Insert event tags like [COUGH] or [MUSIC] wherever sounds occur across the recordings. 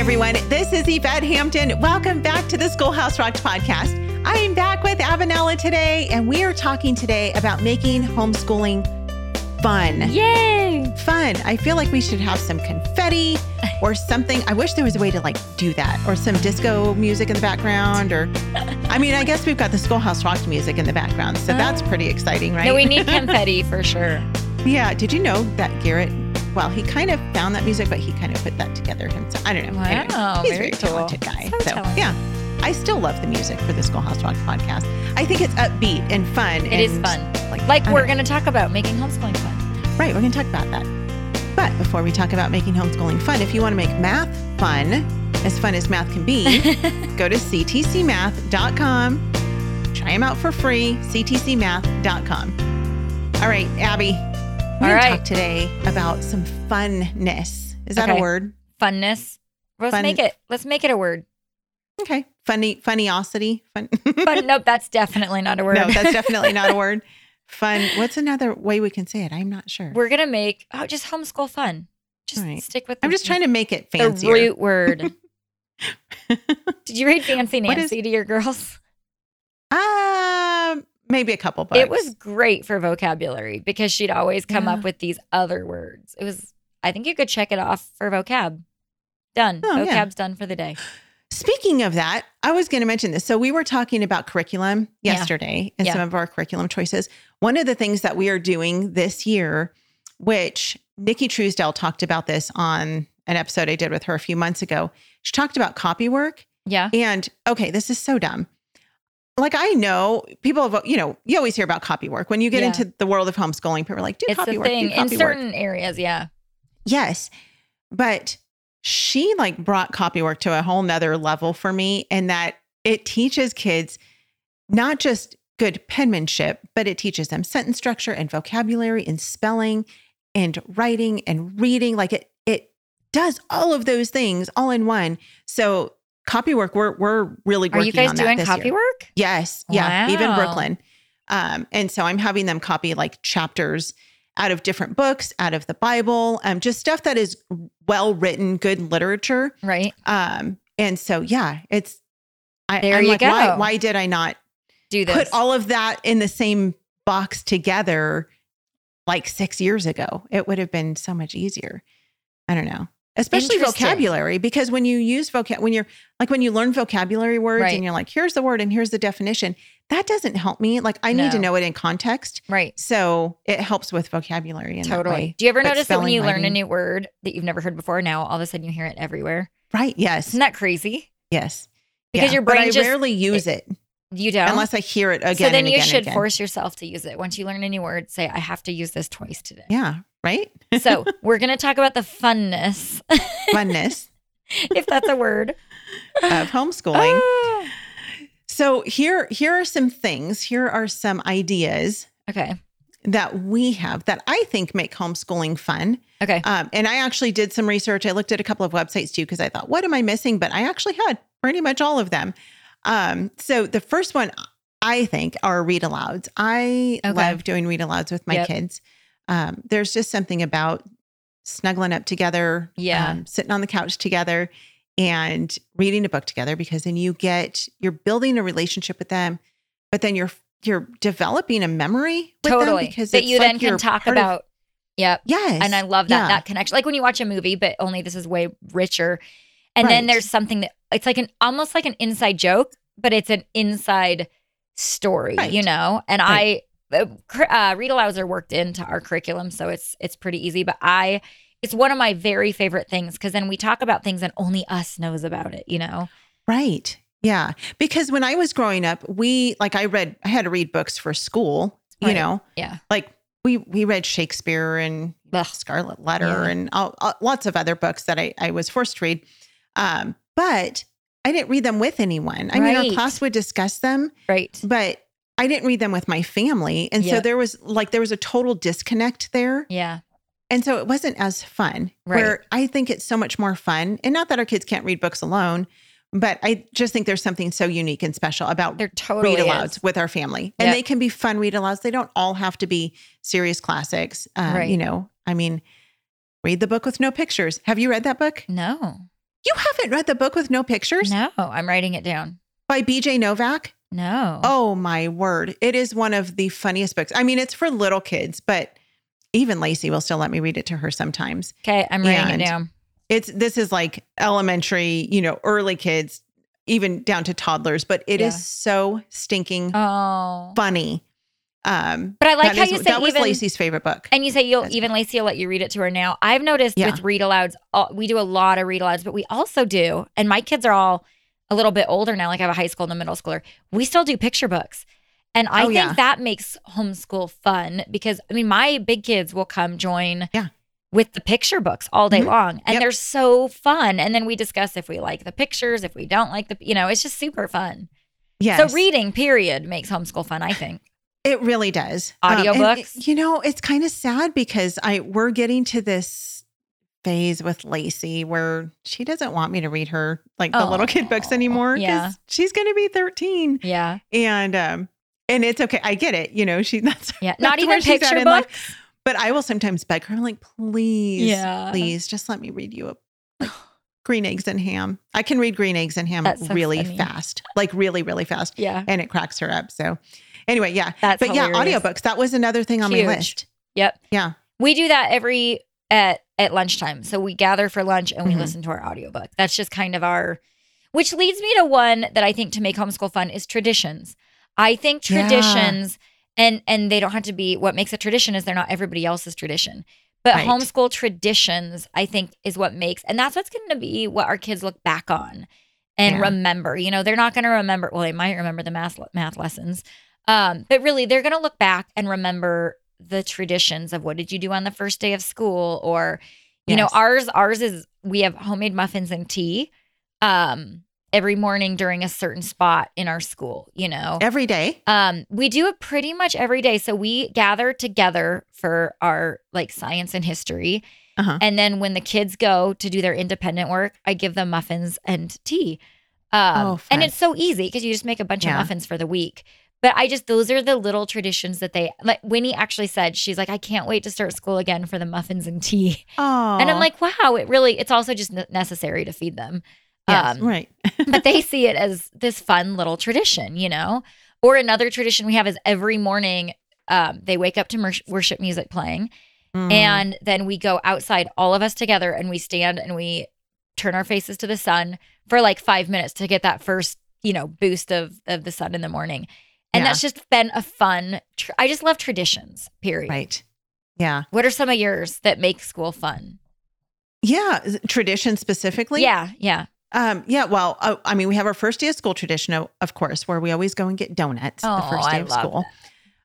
everyone. This is Yvette Hampton. Welcome back to the Schoolhouse Rocked podcast. I'm back with Aby Rinella today, and we are talking today about making homeschooling fun. Yay! Fun. I feel like we should have some confetti or something. I wish there was a way to like do that or some disco music in the background or I mean, I guess we've got the Schoolhouse Rocked music in the background, so that's oh. pretty exciting, right? No, we need [LAUGHS] confetti for sure. Yeah. Did you know that Garrett? Well, he kind of found that music, but he kind of put that together himself. I don't know. Anyway, Wow, he's a very very cool. talented guy. So So, talented. yeah, I still love the music for the Schoolhouse Rocked podcast. I think it's upbeat and fun. It is and, fun. Like, Like we're going to talk about making homeschooling fun. right. We're going to talk about that. But before we talk about making homeschooling fun, if you want to make math fun, as fun as math can be, [LAUGHS] go to ctcmath.com. Try them out for free. ctcmath.com. All right, Aby. We're All going to talk today about some funness. Is that a word? Funness. Let's Fun- make it. Let's make it a word. Okay. Funny, funnyosity. Fun. [LAUGHS] Fun. nope, that's definitely not a word. no, that's [LAUGHS] definitely not a word. Fun. What's another way we can say it? I'm not sure. we're gonna make oh just homeschool fun. Just right. stick with. I'm just trying to make it the fancier. root word. [LAUGHS] Did you read Fancy Nancy is- to your girls? Um, maybe a couple books. It was great for vocabulary because she'd always come Yeah. up with these other words. It was. I think you could check it off for vocab. Done. Oh, yeah. Vocab's done for the day. Speaking of that, I was going to mention this. So we were talking about curriculum Yeah. yesterday and Yeah. some of our curriculum choices. One of the things that we are doing this year, which Nikki Truesdell talked about this on an episode I did with her a few months ago. She talked about copy work. Yeah. And okay, this is so dumb. Like I know people have, you know, you always hear about copy work. When you get Yeah. into the world of homeschooling, people are like, do It's copy work, do thing in copy work. certain areas. Yeah. Yes. But she like brought copy work to a whole nother level for me and that it teaches kids not just good penmanship, but it teaches them sentence structure and vocabulary and spelling and writing and reading. Like it it does all of those things all in one. So copy work, we're we're really Are you guys doing copy year. work? Yes. Yeah. Even Brooklyn. Um, and so I'm having them copy like chapters out of different books, out of the Bible, um, just stuff that is well written, good literature. Right. Um, and so yeah, it's I, There I'm you like, why go. why did I not Do this. put all of that in the same box together like six years ago? It would have been so much easier. I don't know. Especially vocabulary, because when you use vocab, when you're like when you learn vocabulary words Right. and you're like, here's the word and here's the definition, that doesn't help me. Like I need to know it in context. right. So it helps with vocabulary Totally. Do you ever But notice that when you learn a new word that you've never heard before, now all of a sudden you hear it everywhere? Right. Yes. Isn't that crazy? Yes. Because your but brain I just- rarely use it, You don't. unless I hear it again. so then you again should force yourself to use it. Once you learn a new word, say, I have to use this twice today. Yeah. Right. So [LAUGHS] we're going to talk about the funness, Funness [LAUGHS] if that's a word. of homeschooling. Ah. So here, here are some things. Here are some ideas Okay. that we have that I think make homeschooling fun. Okay. Um, and I actually did some research. I looked at a couple of websites too because I thought, what am I missing? But I actually had pretty much all of them. Um, so the first one I think are read alouds. I Okay. love doing read alouds with my Yep. kids. Um, there's just something about snuggling up together, Yeah. um, sitting on the couch together and reading a book together because then you get you're building a relationship with them, but then you're you're developing a memory with totally. them because that it's you like then can talk part of- about. Yep. yes, And I love that yeah. that connection. Like when you watch a movie, but only this is way richer. And then there's something that it's like an almost like an inside joke, but it's an inside story, Right. you know. And Right. I uh, read alouds are worked into our curriculum, so it's it's pretty easy. But I, it's one of my very favorite things because then we talk about things and only us knows about it, you know. Right. Yeah. Because when I was growing up, we like I read I had to read books for school, you Right. know. Yeah. Like we we read Shakespeare and Ugh. Scarlet Letter Yeah. and all, all- lots of other books that I I was forced to read. Um but I didn't read them with anyone. I mean our class would discuss them, Right. but I didn't read them with my family. And so there was like there was a total disconnect there. Yeah. And so it wasn't as fun. Right. Where I think it's so much more fun. And not that our kids can't read books alone, but I just think there's something so unique and special about totally read is. alouds with our family. And Yep. they can be fun read alouds. They don't all have to be serious classics. Um, Right. You know, I mean, read the book with no pictures. Have you read that book? No. You haven't read the book with no pictures No, I'm writing it down. by BJ Novak? No. Oh my word. It is one of the funniest books. I mean, it's for little kids, but even Lacey will still let me read it to her sometimes. Okay, I'm writing And- it down. It's this is like elementary, you know, early kids, even down to toddlers, but it is Yeah. so stinking Oh. funny. Um But I like how is- you say that was even, Lacey's favorite book. and you say you'll That's- even Lacey will let you read it to her now. I've noticed Yeah. with read alouds, we do a lot of read alouds, but we also do, and my kids are all a little bit older now. Like I have a high school and a middle schooler. We still do picture books. And I Oh, think yeah. that makes homeschool fun because I mean, my big kids will come join Yeah. with the picture books all day Mhm. long. And Yep. they're so fun. And then we discuss if we like the pictures, if we don't like the, you know, it's just super fun. Yes. So reading, period, makes homeschool fun, I think. It really does. Um, and Audiobooks? you know, it's kind of sad because I we're getting to this phase with Lacey where she doesn't want me to read her like the little kid books anymore because yeah. she's going to be 13 Yeah. and um and it's okay. I get it. You know, she [LAUGHS] that's Yeah. Not that's where even picture life. books. But I will sometimes beg her. I'm like, please, Yeah. please, just let me read you a like, [SIGHS] green eggs and ham. I can read green eggs and ham so really funny. fast, like really, really fast, Yeah. and it cracks her up. So, anyway, yeah. That's but yeah, audiobooks. That was another thing on Huge. my list. Yep. Yeah. We do that every at at lunchtime. So we gather for lunch and we Mhm. listen to our audiobook. That's just kind of our which leads me to one that I think to make homeschool fun is traditions. I think Yeah. traditions and and they don't have to be what makes a tradition is they're not everybody else's tradition. But Right. homeschool traditions, I think, is what makes, and that's what's going to be what our kids look back on and Yeah. remember. You know, they're not going to remember. Well, they might remember the math math lessons, um, but really, they're going to look back and remember the traditions of what did you do on the first day of school, or you know, ours ours is we have homemade muffins and tea, um, every morning during a certain spot in our school. You know, Every day. um, we do it pretty much every day. So we gather together for our like science and history. Uh-huh. And then when the kids go to do their independent work, I give them muffins and tea. Um, Oh, and it's so easy because you just make a bunch Yeah. of muffins for the week. But I just, those are the little traditions that they, like Winnie actually said, she's like, I can't wait to start school again for the muffins and tea. Oh, And I'm like, wow, it really, it's also just necessary to feed them. yes, Um, right. [LAUGHS] but they see it as this fun little tradition, you know? Or another tradition we have is every morning um, they wake up to mer- worship music playing. Mm. And then we go outside, all of us together, and we stand and we turn our faces to the sun for like five minutes to get that first, you know, boost of, of the sun in the morning. And Yeah. that's just been a fun, tr- I just love traditions, period. right. Yeah. What are some of yours that make school fun? Yeah. Tradition specifically. yeah, yeah. Um, yeah. Well, uh, I mean, we have our first day of school tradition, of, course, where we always go and get donuts the Oh, first day I of love school.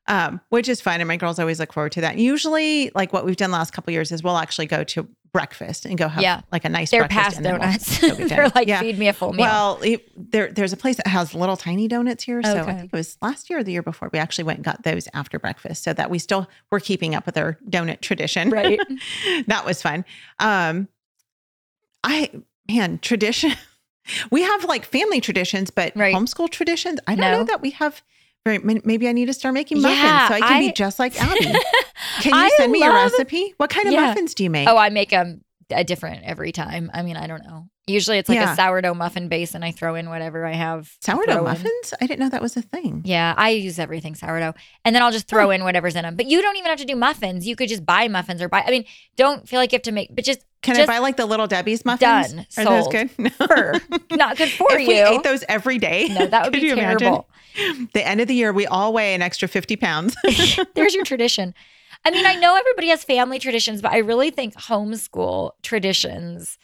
Um, which is fun. And my girls always look forward to that. Usually, like what we've done the last couple of years is we'll actually go to breakfast and go have Yeah. like a nice They're breakfast. past and we'll donuts. get [LAUGHS] They're like, yeah. feed me a full meal. Well, it, there there's a place that has little tiny donuts here. So I think it was last year or the year before we actually went and got those after breakfast, so that we still were keeping up with our donut tradition. Right. [LAUGHS] that was fun. Um, I man tradition. [LAUGHS] We have like family traditions, but Right. homeschool traditions. I don't No. know that we have. Very, maybe I need to start making muffins Yeah, so I can I- be just like [LAUGHS] Aby. Can you I send me a recipe? What kind of Yeah. muffins do you make? Oh, I make them a different every time. I mean, I don't know. Usually it's like Yeah. a sourdough muffin base and I throw in whatever I have. Sourdough throw in. muffins? I didn't know that was a thing. Yeah, I use everything sourdough. And then I'll just throw in whatever's in them. But you don't even have to do muffins. You could just buy muffins or buy, I mean, don't feel like you have to make, but just Can Just I buy like the little Debbie's muffins? done, Are those good? [LAUGHS] No. for, not good for if you. we ate those every day, no, that would be terrible. imagine? The end of the year, we all weigh an extra 50 pounds. [LAUGHS] There's your tradition. I mean, I know everybody has family traditions, but I really think homeschool traditions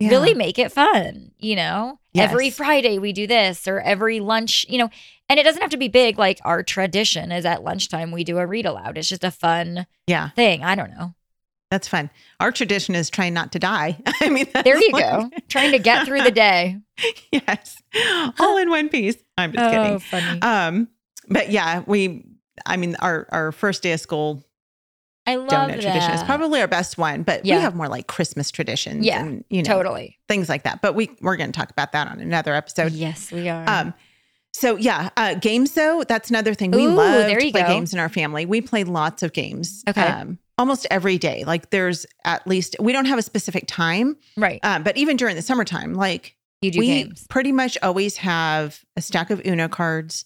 Yeah. really make it fun. You know, every Friday we do this, or every lunch, you know, and it doesn't have to be big. Like our tradition is at lunchtime we do a read aloud. It's just a fun Yeah, thing. I don't know. that's fun. Our tradition is trying not to die. [LAUGHS] I mean, that's There you like- go. Trying to get through the [LAUGHS] day. yes, all in one piece. I'm just kidding. Oh, funny. Um, but yeah, we. I mean, our our first day of school I love donut that. tradition is probably our best one. But Yeah. we have more like Christmas traditions, Yeah, and you know totally. things like that. But we we're going to talk about that on another episode. yes, we are. Um, so yeah, uh, games though that's another thing we Ooh, love there you play go. games in our family. We play lots of games. Okay. Um, almost every day. Like there's at least we don't have a specific time, Right. uh, but even during the summertime, like You do we games. pretty much always have a stack of Uno cards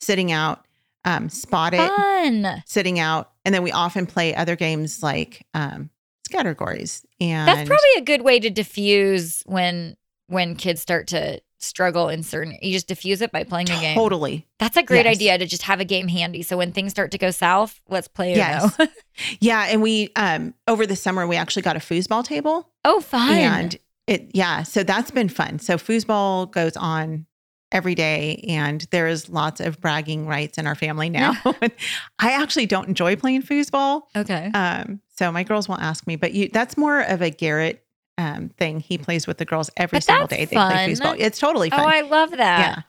sitting out, um, spot it Fun. sitting out, and then we often play other games like um, categories. And That's probably a good way to diffuse when when kids start to struggle in certain you just diffuse it by playing a game. totally That's a great Yes. idea to just have a game handy. So when things start to go south, let's play. Yes. [LAUGHS] yeah. And we um over the summer we actually got a foosball table, oh, fun. and it yeah, so that's been fun. So foosball goes on every day, and there is lots of bragging rights in our family now. [LAUGHS] I actually don't enjoy playing foosball. okay. Um, so my girls won't ask me, but you that's more of a Garrett um thing. He plays with the girls every But single day. They play foosball. It's totally fun. oh. I love that. yeah.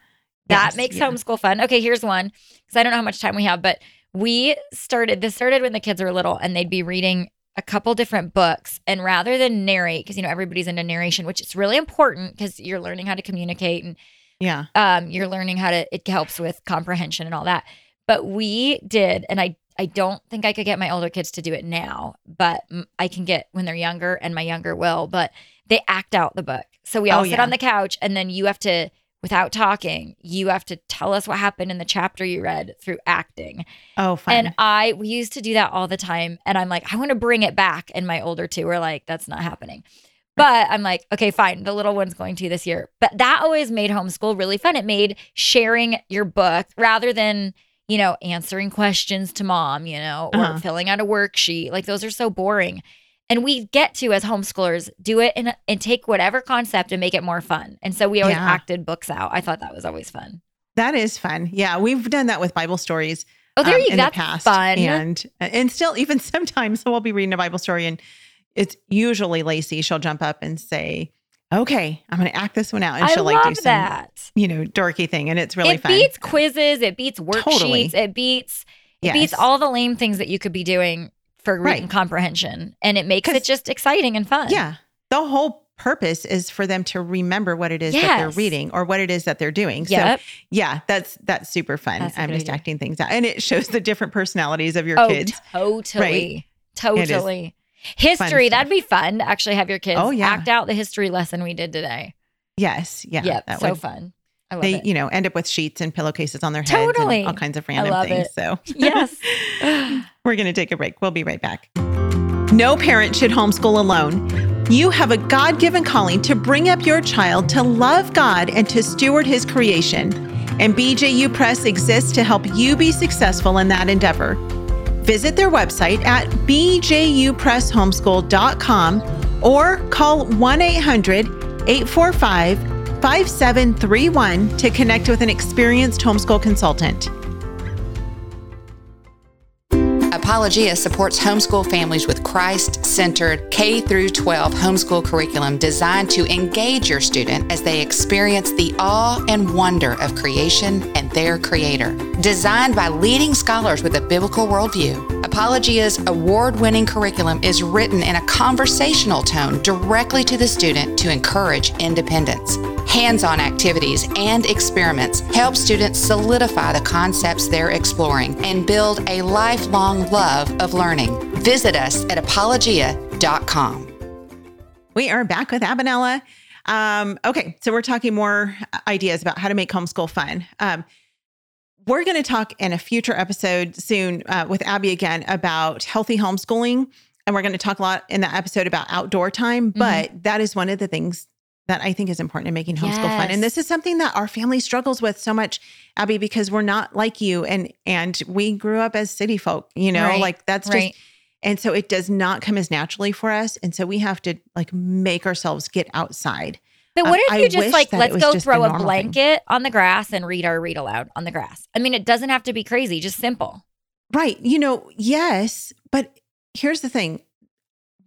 That Yes, makes yeah. homeschool fun. Okay, here's one because I don't know how much time we have, but we started this started when the kids were little and they'd be reading a couple different books and rather than narrate because you know everybody's into narration which is really important because you're learning how to communicate and Yeah. um, you're learning how to it helps with comprehension and all that but we did and i i don't think i could get my older kids to do it now but i can get when they're younger and my younger will but they act out the book so we all Oh, sit yeah. on the couch and then you have to without talking you have to tell us what happened in the chapter you read through acting Oh, fun. and i we used to do that all the time and i'm like i want to bring it back and my older two were like that's not happening but I'm like, okay, fine. The little one's going to this year. But that always made homeschool really fun. It made sharing your book rather than, you know, answering questions to mom, you know, or Uh-huh. filling out a worksheet. Like those are so boring. And we get to, as homeschoolers, do it and, and take whatever concept and make it more fun. And so we always Yeah. acted books out. I thought that was always fun. that is fun. Yeah. We've done that with Bible stories. Oh, there um, you go. That's the past. fun. And and still even [LAUGHS] sometimes So we'll be reading a Bible story and it's usually Lacey. She'll jump up and say, Okay, I'm gonna act this one out. And I she'll like do some, that. you know, dorky thing. And it's really it fun. beats quizzes. It beats worksheets. Totally. It beats it beats all the lame things that you could be doing for reading Right. comprehension, and it makes it just exciting and fun. Yeah. The whole purpose is for them to remember what it is that they're reading or what it is that they're doing. Yep. So yeah, that's that's super fun. That's I'm just idea. acting things out. And it shows the different personalities of your oh, kids. totally. is. Totally. History, that'd be fun to actually have your kids Oh, yeah. act out the history lesson we did today. Yes. Yeah. yep. that So would- fun. I love they, it. you know, end up with sheets and pillowcases on their heads Totally. and all kinds of random things. it. So [LAUGHS] Yes. [LAUGHS] we're going to take a break. We'll be right back. No parent should homeschool alone. You have a God given calling to bring up your child to love God and to steward his creation. And BJU Press exists to help you be successful in that endeavor. Visit their website at bjupresshomeschool.com or call 1 800 845 5731 to connect with an experienced homeschool consultant. Apologia supports homeschool families with Christ-centered K through 12 homeschool curriculum designed to engage your student as they experience the awe and wonder of creation and their creator. Designed by leading scholars with a biblical worldview, Apologia's award-winning curriculum is written in a conversational tone directly to the student to encourage independence. Hands-on activities and experiments help students solidify the concepts they're exploring and build a lifelong love of learning. Visit us at apologia.com. We are back with Aby Rinella. Um, okay, so we're talking more ideas about how to make homeschool fun. Um, we're going to talk in a future episode soon uh, with Aby again about healthy homeschooling. And we're going to talk a lot in that episode about outdoor time. But that is one of the things that I think is important in making homeschool fun. And this is something that our family struggles with so much, Aby, because we're not like you and and we grew up as city folk, you know, Right, like that's right. just and so it does not come as naturally for us. And so we have to like make ourselves get outside. But Um, what if I you just like let's go throw a normal thing. blanket on the grass and read our read aloud on the grass? I mean, it doesn't have to be crazy, just simple. Right. You know, yes. But here's the thing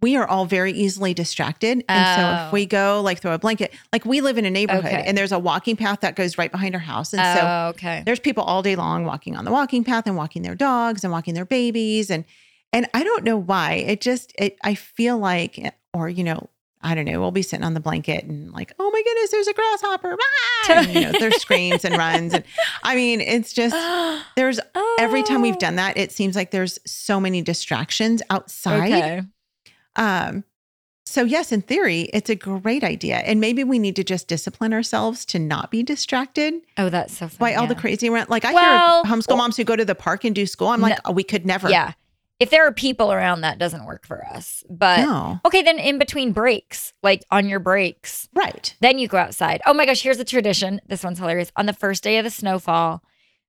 we are all very easily distracted. And so Oh. if we go like throw a blanket, like we live in a neighborhood Okay. and there's a walking path that goes right behind our house. And so oh, okay. there's people all day long walking on the walking path and walking their dogs and walking their babies and and I don't know why. It just it I feel like or you know, I don't know, we'll be sitting on the blanket and like, oh my goodness, there's a grasshopper. Ah! [LAUGHS] And, you know, there's screams and runs. And I mean, it's just, [GASPS] there's every time we've Oh. done that, it seems like there's so many distractions outside. Okay. Um, so yes, in theory, it's a great idea. And maybe we need to just discipline ourselves to not be distracted Oh, that's so funny. by all the crazy rent. Like I Well- hear homeschool moms who go to the park and do school. I'm like, oh, we could never. Yeah. If there are people around, that doesn't work for us. But No. okay, then in between breaks, like on your breaks, Right. then you go outside. Oh my gosh, here's a tradition. This one's hilarious. On the first day of the snowfall,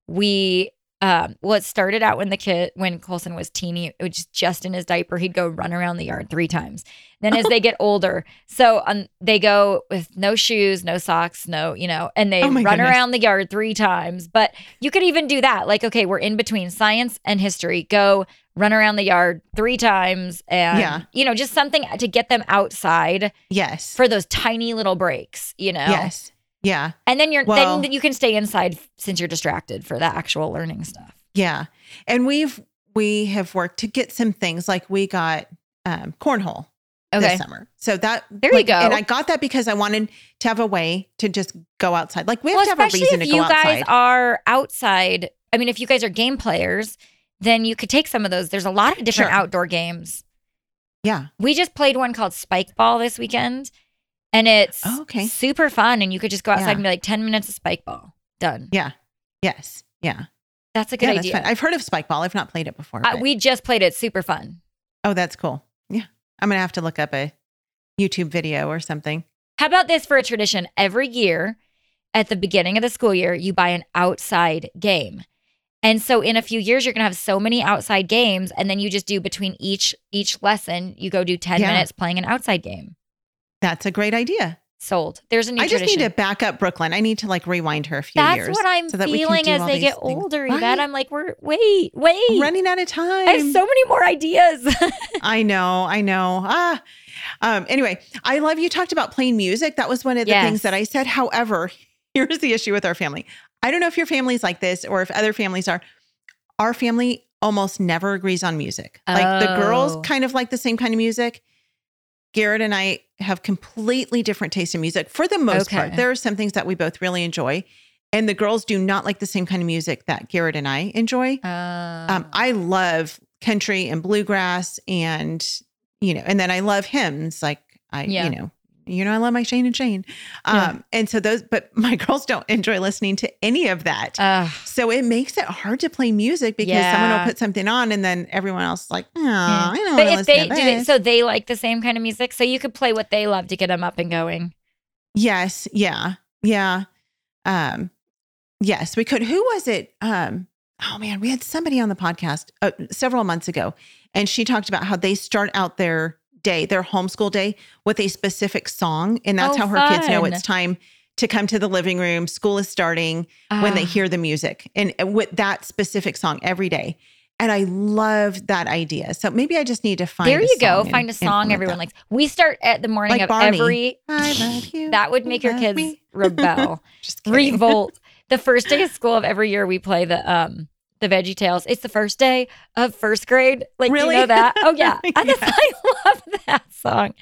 we um well it started out when the kid when Colson was teeny, it was just, in his diaper, he'd go run around the yard three times. Then as they [LAUGHS] get older, so um, they go with no shoes, no socks, no, you know, and they Oh run goodness. around the yard three times. But you could even do that. Like, okay, we're in between science and history. Go run around the yard three times and Yeah. you know, just something to get them outside Yes. for those tiny little breaks, you know. Yes. Yeah. And then you're Well- then you can stay inside since you're distracted for the actual learning stuff. Yeah. And we've we have worked to get some things like we got um cornhole Okay. this summer. So that There you go. And I got that because I wanted to have a way to just go outside. Like we have Well, to have a reason to go outside. If you guys are outside. I mean, if you guys are game players, then you could take some of those. There's a lot of different Sure. outdoor games. yeah. We just played one called Spike Ball this weekend, and it's Oh, okay. super fun. And you could just go outside Yeah. and be like, 10 minutes of Spike Ball. Done. Yeah. Yes. Yeah. That's a good yeah, idea. fun. I've heard of spike ball. I've not played it before. Uh, we just played it. Super fun. oh, that's cool. Yeah. I'm gonna have to look up a YouTube video or something. How about this for a tradition? Every year at the beginning of the school year, you buy an outside game. And so in a few years you're going to have so many outside games and then you just do between each each lesson, you go do 10 Yeah. minutes playing an outside game. That's a great idea. Sold. There's a new I just tradition. need to back up Brooklyn. I need to like rewind her a few That's years. what I'm so that feeling as they get things. older. Right? That I'm like, we're wait, wait. I'm running out of time. I have so many more ideas. [LAUGHS] I know, I know. Ah, um, anyway, I love you talked about playing music. That was one of the Yes. things that I said. However, [LAUGHS] here's the issue with our family. I don't know if your family's like this or if other families are. Our family almost never agrees on music. Like the girls Oh. kind of like the same kind of music. Garrett and I have completely different taste in music for the most Okay. part. There are some things that we both really enjoy. And the girls do not like the same kind of music that Garrett and I enjoy. Um, I love country and bluegrass, and you know, and then I love hymns. Like I, Yeah. you know, you know, I love my Shane and Shane. Um, Yeah. and so those, but [LAUGHS] my girls don't enjoy listening to any of that. So it makes it hard to play music because someone will put something on, and then everyone else is like, oh, I don't but if they do they, so they like the same kind of music, so you could play what they love to get them up and going. Yes. Yeah. Yeah. Um, yes, we could. Who was it? Um, oh man, we had somebody on the podcast uh, several months ago, and she talked about how they start out their day, their homeschool day, with a specific song, and that's Oh, how her kids know it's time to come to the living room. School is starting when they Ah. hear the music, and with that specific song every day. And I love that idea. So maybe I just need to find. there a you go. Find a song everyone that. likes. We start at the morning Like of Barney. every. I love you. That would make your kids me. [LAUGHS] rebel, Just revolt. The first day of school of every year, we play the um the Veggie Tales. It's the first day of first grade. Like Really? you know that? Oh yeah, [LAUGHS] I, just, Yeah. I love that song.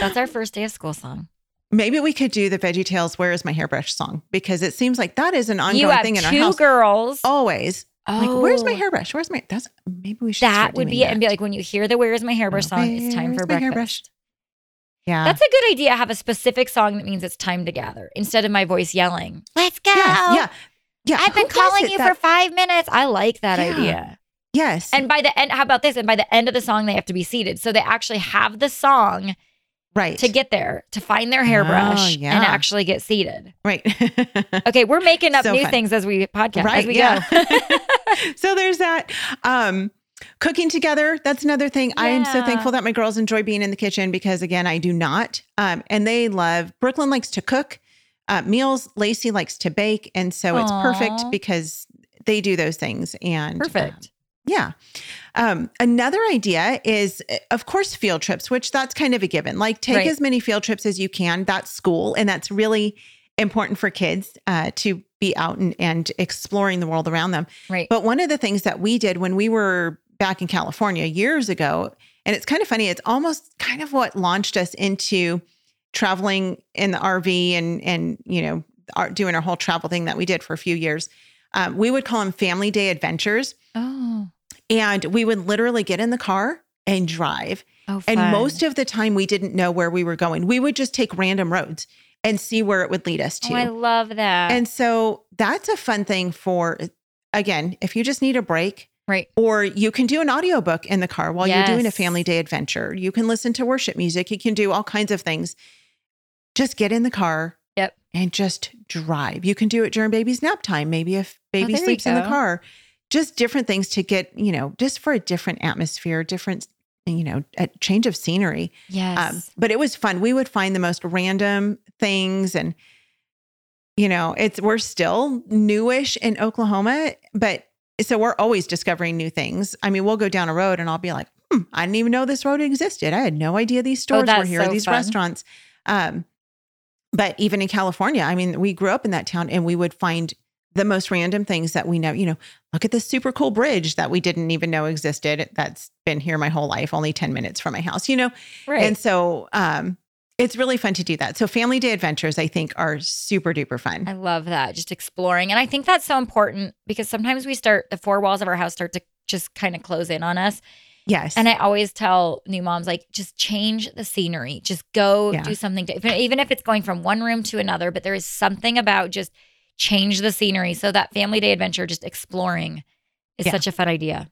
That's our first day of school song. Maybe we could do the Veggie Tales "Where Is My Hairbrush" song because it seems like that is an ongoing thing in our house. two girls. Always, like, "Where's my Oh. hairbrush? Where's my?" That's maybe we should. That would be it, and be like, when you hear the "Where Is My Hairbrush" Oh, song, it's time for my breakfast. hairbrush? yeah, That's a good idea. Have a specific song that means it's time to gather instead of my voice yelling. Let's go. yeah, yeah. I've been calling you that- for five minutes. I like that Yeah. idea. yes, And by the end, how about this? And by the end of the song, they have to be seated. So they actually have the song right to get there, to find their hairbrush Oh, yeah. and actually get seated. right. [LAUGHS] Okay, we're making up So new fun. things as we podcast, right, as we yeah. go. [LAUGHS] [LAUGHS] so there's that. Um, cooking together, that's another thing. I am so thankful that my girls enjoy being in the kitchen because again, I do not. Um, and they love Brooklyn likes to cook uh, meals. Lacey likes to bake, and so it's perfect because they do those things. And uh, Perfect. yeah. Um, another idea is, uh, of course, field trips, which that's kind of a given. Like, take Right. as many field trips as you can. That's school, and that's really important for kids uh, to be out and, and exploring the world around them. Right. But one of the things that we did when we were back in California years ago, and it's kind of funny, it's almost kind of what launched us into traveling in the RV and and you know our, doing our whole travel thing that we did for a few years, um, we would call them family day adventures, Oh. and we would literally get in the car and drive. Oh, And most of the time, we didn't know where we were going. We would just take random roads and see where it would lead us to. Oh, I love that. and so that's a fun thing for, again, if you just need a break, right. or you can do an audiobook in the car while you're doing a family day adventure. You can listen to worship music. You can do all kinds of things. Just get in the car. Yep. And just drive. You can do it during baby's nap time. Maybe if baby Oh, sleeps in the car. Just different things to get, you know, just for a different atmosphere, different, you know, a change of scenery. Yes. Um, but it was fun. We would find the most random things and you know, it's we're still newish in Oklahoma, but so we're always discovering new things. I mean, we'll go down a road and I'll be like, hmm, I didn't even know this road existed. I had no idea these stores were Oh, that's here, so these fun. restaurants. Um, but even in California, I mean, we grew up in that town and we would find the most random things that we know, you know, look at this super cool bridge that we didn't even know existed. That's been here my whole life, only 10 minutes from my house, you know? right. And so um, it's really fun to do that. So family day adventures, I think, are super duper fun. I love that. Just exploring. And I think that's so important because sometimes we start, the four walls of our house start to just kind of close in on us. Yes. And I always tell new moms, like, just change the scenery. Just go Yeah. do something, to, even if it's going from one room to another. But there is something about just change the scenery. So that family day adventure, just exploring, is Yeah. such a fun idea.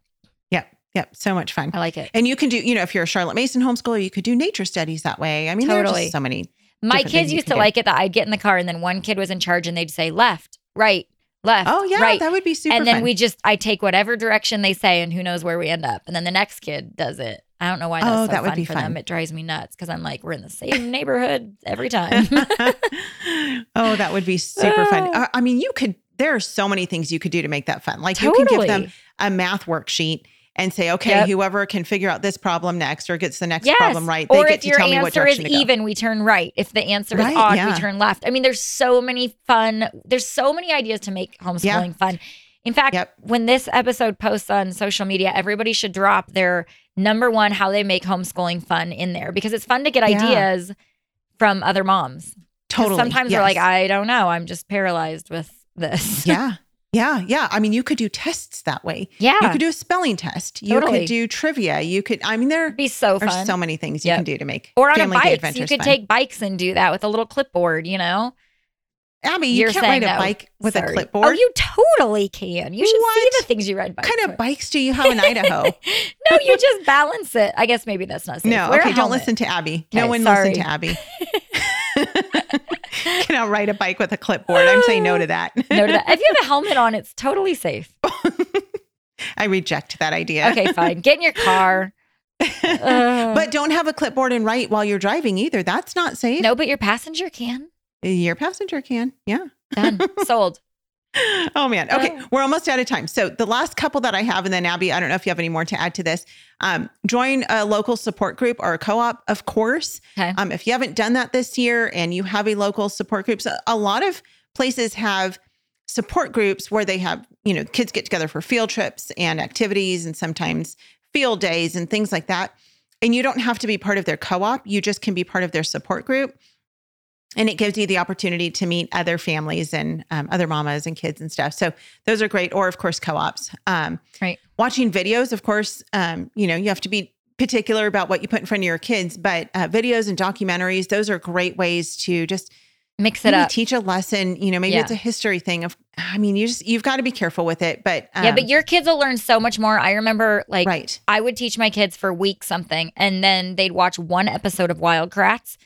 yep. Yep. So much fun. I like it. And you can do, you know, if you're a Charlotte Mason homeschooler, you could do nature studies that way. I mean, there are Totally. just so many. My kids used to do. like it that I'd get in the car and then one kid was in charge and they'd say left, right, left. Oh, yeah. right. That would be super and then fun. we just I take whatever direction they say and who knows where we end up. And then the next kid does it. I don't know why that's Oh, so that would fun be for fun. them. It drives me nuts because I'm like, we're in the same neighborhood every time. [LAUGHS] [LAUGHS] oh, that would be super fun. Uh, I mean, you could, there are so many things you could do to make that fun. Like you can give them a math worksheet and say, okay, Yep. whoever can figure out this problem next or gets the next yes. problem right, they or get to your tell me what direction to go. If your answer is even, we turn right. If the answer Right, is odd, yeah. we turn left. I mean, there's so many fun, there's so many ideas to make homeschooling fun. In fact, Yep. when this episode posts on social media, everybody should drop their number one how they make homeschooling fun in there because it's fun to get Yeah. ideas from other moms. Totally. Sometimes they're like. I don't know. I'm just paralyzed with this. yeah. Yeah. Yeah. I mean, you could do tests that way. yeah. You could do a spelling test. You Totally. could do trivia. You could, I mean, there It'd be so are fun. so many things you Yep. can do to make or on a family bike. You could fun. take bikes and do that with a little clipboard, you know? Aby, you You're can't ride a no. bike with a clipboard. Oh, you totally can. You should see What? the things you ride bikes. What kind with. of bikes do you have in Idaho? [LAUGHS] no, you just balance it. I guess maybe that's not safe. no, Wear okay, don't listen to Aby. no one sorry. listen to Aby. [LAUGHS] Cannot ride a bike with a clipboard. I'm saying no to that. [LAUGHS] No to that. If you have a helmet on, it's totally safe. [LAUGHS] I reject that idea. Okay, fine. Get in your car. Uh, [LAUGHS] but don't have a clipboard and write while you're driving either. That's not safe. no, but your passenger can. Your passenger can. Yeah. Done. Sold. [LAUGHS] Oh man. Okay. Oh. We're almost out of time. So the last couple that I have, and then Aby, I don't know if you have any more to add to this. Um, join a local support group or a co-op, of course. Okay. Um, if you haven't done that this year and you have a local support group, so a lot of places have support groups where they have, you know, kids get together for field trips and activities and sometimes field days and things like that. And you don't have to be part of their co-op. You just can be part of their support group. And it gives you the opportunity to meet other families and um, other mamas and kids and stuff. So those are great. Or of course, co-ops. Um, Right. Watching videos, of course, um, you know, you have to be particular about what you put in front of your kids, but uh, videos and documentaries, those are great ways to just Mix it up. teach a lesson. You know, maybe Yeah. it's a history thing of, I mean, you just, you've got to be careful with it. But um, yeah, but your kids will learn so much more. I remember like right. I would teach my kids for weeks something, and then they'd watch one episode of Wild Kratts,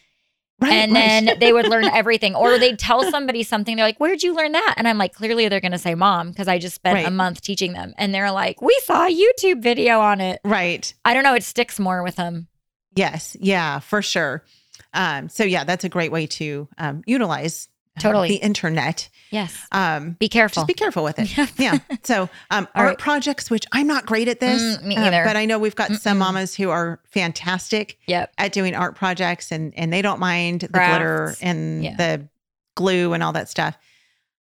Right. and right. then they would learn [LAUGHS] everything. Or they'd tell somebody something. They're like, "Where'd you learn that?" And I'm like, "Clearly, they're going to say mom because I just spent a month teaching them." And they're like, "We saw a YouTube video on it." right. I don't know. It sticks more with them. Yes. Yeah, for sure. Um, so yeah, that's a great way to um, utilize uh, Totally. the internet. Yes. Um, Be careful. just be careful with it. [LAUGHS] Yep. yeah. So um, [LAUGHS] art right. projects, which I'm not great at this, Mm, me um, either. but I know we've got some Mm-mm. mamas who are fantastic Yep. at doing art projects, and and they don't mind the Crafts. glitter and Yeah. the glue and all that stuff.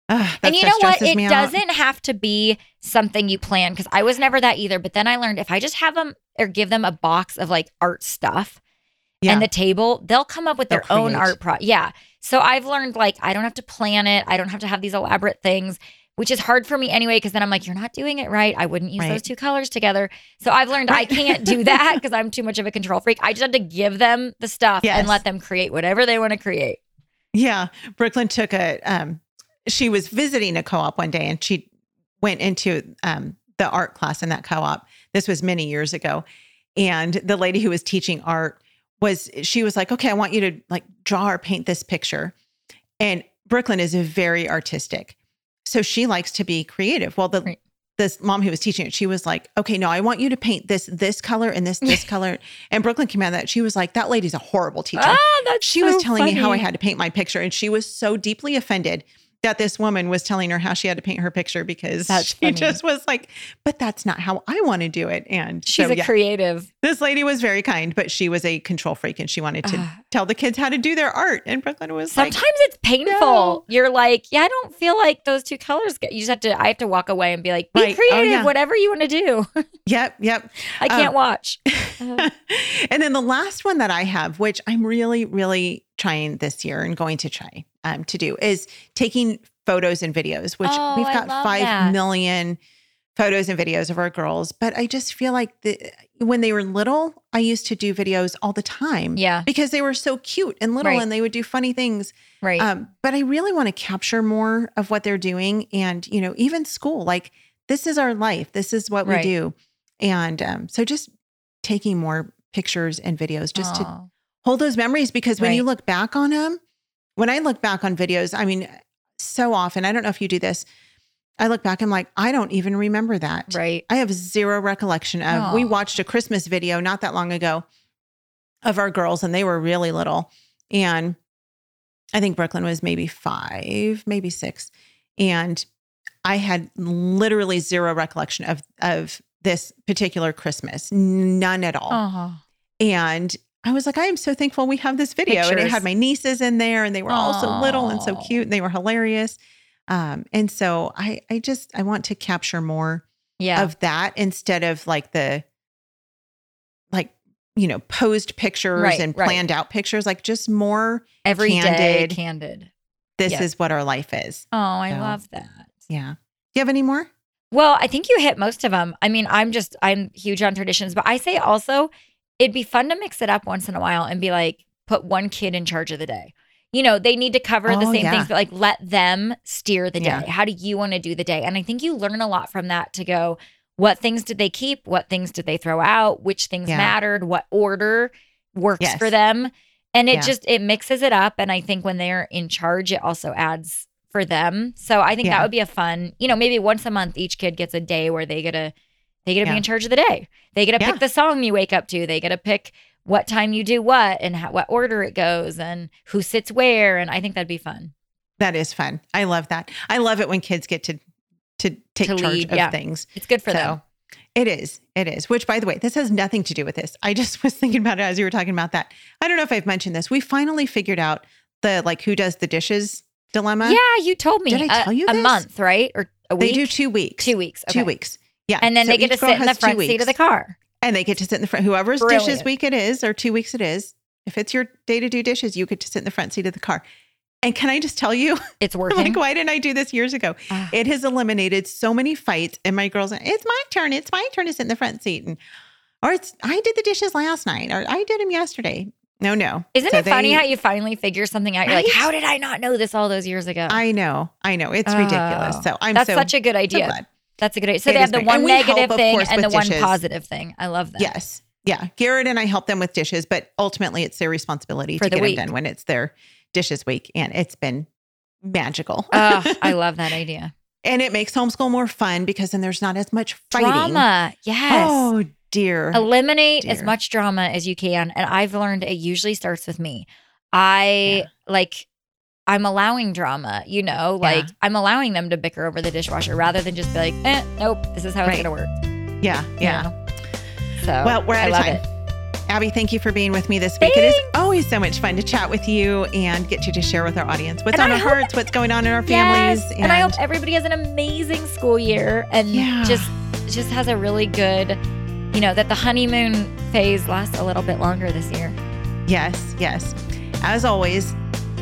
Ugh, and you know what? It doesn't have to be something you plan because I was never that either. But then I learned if I just have them or give them a box of like art stuff Yeah. and the table, they'll come up with They'll their own art pro. Yeah. So I've learned like I don't have to plan it. I don't have to have these elaborate things, which is hard for me anyway. Because then I'm like, you're not doing it right. I wouldn't use Right. those two colors together. So I've learned Right. I can't do that [LAUGHS] because I'm too much of a control freak. I just have to give them the stuff Yes. and let them create whatever they want to create. Yeah. Brooklyn took a um she was visiting a co-op one day and she went into um the art class in that co-op. This was many years ago. And the lady who was teaching art was she was like, "Okay, I want you to like draw or paint this picture." And Brooklyn is very artistic. So she likes to be creative. Well, the Right. this mom who was teaching it, she was like, "Okay, no, I want you to paint this this color and this this [LAUGHS] color." And Brooklyn came out of that. She was like, "That lady's a horrible teacher." Ah, that's she so was telling me how I had to paint my picture, and she was so deeply offended that this woman was telling her how she had to paint her picture because That's she funny. just was like, "But that's not how I want to do it." And She's so, a yeah, creative. this lady was very kind, but she was a control freak, and she wanted to Ah. Tell the kids how to do their art. And Brooklyn was Sometimes like, it's painful. No. You're like, yeah, I don't feel like those two colors. Get, you just have to. I have to walk away and be like, be Right. Oh, creative, yeah. whatever you want to do. [LAUGHS] "Yep, yep." I can't Um, watch. [LAUGHS] Uh, and then the last one that I have, which I'm really, really trying this year and going to try um, to do, is taking photos and videos, which Oh, we've got five that. million photos and videos of our girls. But I just feel like the, when they were little, I used to do videos all the time yeah, because they were so cute and little Right. and they would do funny things. right. Um, but I really want to capture more of what they're doing. And, you know, even school, like this is our life, this is what we Right. do. And um, so just taking more pictures and videos just to hold those memories because when you look back on them, when I look back on videos, I mean, so often, I don't know if you do this, I look back, I'm like, I don't even remember that. right. I have zero recollection of. We watched a Christmas video not that long ago of our girls, and they were really little. And I think Brooklyn was maybe five, maybe six. And I had literally zero recollection of of this particular Christmas, none at all. Oh, And I was like, I am so thankful we have this video. And it had my nieces in there and they were all so little and so cute and they were hilarious. Um, and so I I just I want to capture more yeah. of that instead of like the like you know posed pictures Right, and right. planned out pictures like just more Every day, candid. candid. this Yeah. is what our life is Oh, I So, love that. yeah do you have any more Well, I think you hit most of them. I mean, I'm just I'm huge on traditions, but I say also it'd be fun to mix it up once in a while and be like put one kid in charge of the day. You know, they need to cover the Oh, same yeah. things, but like let them steer the day. Yeah. How do you want to do the day? And I think you learn a lot from that to go, what things did they keep? What things did they throw out? Which things Yeah. mattered? What order works Yes. for them? And it just it mixes it up. And I think when they're in charge, it also adds for them. So I think that would be a fun, you know, maybe once a month each kid gets a day where they get to they get to Yeah. be in charge of the day. They get to Yeah. pick the song you wake up to. They get to pick what time you do what and how, what order it goes and who sits where. And I think that'd be fun. that is fun i love that i love it when kids get to to take To charge lead, of yeah. things It's good for So, them. It is. It is. Which, by the way, this has nothing to do with this. I just [LAUGHS] was thinking about it as you were talking about that. I don't know if I've mentioned this. We finally figured out the like who does the dishes dilemma. yeah, you told me Did I a, tell you a month, right? Or a week? they do two weeks. Two weeks. Two weeks. Yeah. And then So they get to sit in the front seat of the car. And they get to sit in the front. Whoever's Brilliant. dishes week it is, or two weeks it is. If it's your day to do dishes, you get to sit in the front seat of the car. And can I just tell you, [LAUGHS] It's working. like, why didn't I do this years ago? Ah. It has eliminated so many fights. And my girls, it's my turn. It's my turn to sit in the front seat. And or it's I did the dishes last night, or I did them yesterday. No, no. Isn't So it funny how you finally figure something out? You're like, how did I not know this all those years ago? I know, I know. It's Oh, ridiculous. So I'm That's so, such a good idea. glad. That's a good idea. So It they have the great. one we help, negative thing course, and the with one positive thing. I love that. Yes. Yeah. Garrett and I help them with dishes, but ultimately it's their responsibility For to the get week. them done when it's their dishes week. And it's been magical. Oh, I [LAUGHS] love that idea. and it makes homeschool more fun because then there's not as much fighting. Drama. Yes. Oh dear. Eliminate as much drama as you can. And I've learned it usually starts with me. I like, I'm allowing drama, you know, Yeah. like I'm allowing them to bicker over the dishwasher rather than just be like, eh, nope, this is how Right. it's going to work. Yeah. you Yeah. know? So, Well, we're out I of time. it. Aby, thank you for being with me this week. It is always so much fun to chat with you and get you to share with our audience what's And on I our hearts, what's going on in our families. Yes. And, I hope everybody has an amazing school year and Yeah. just just has a really good, you know, that the honeymoon phase lasts a little bit longer this year. Yes, yes. As always,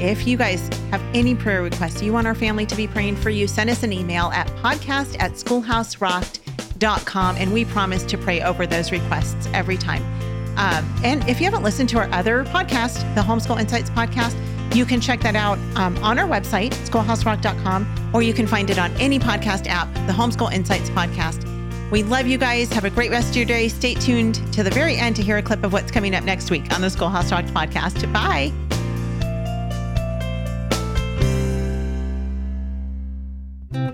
if you guys have any prayer requests you want our family to be praying for you, send us an email at podcast at schoolhouserocked.com and we promise to pray over those requests every time. Um, and if you haven't listened to our other podcast, the Homeschool Insights podcast, you can check that out um, on our website, schoolhouserocked.com, or you can find it on any podcast app, the Homeschool Insights podcast. We love you guys. Have a great rest of your day. Stay tuned to the very end to hear a clip of what's coming up next week on the Schoolhouse Rocked podcast. Bye.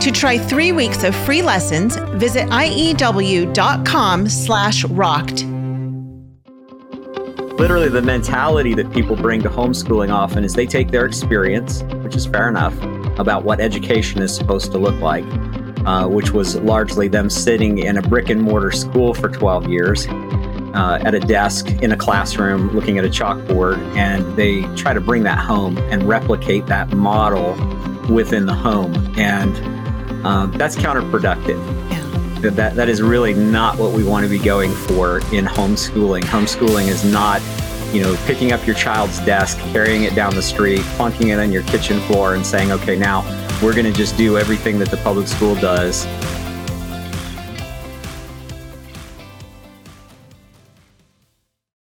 To try three weeks of free lessons, visit iew.com slash rocked. Literally, the mentality that people bring to homeschooling often is they take their experience, which is fair enough, about what education is supposed to look like uh, which was largely them sitting in a brick and mortar school for 12 years uh, at a desk in a classroom looking at a chalkboard. And they try to bring that home and replicate that model within the home. And uh, that's counterproductive. Yeah. That, that is really not what we want to be going for in homeschooling. Homeschooling is not you know, picking up your child's desk, carrying it down the street, plunking it on your kitchen floor, and saying, okay, now we're going to just do everything that the public school does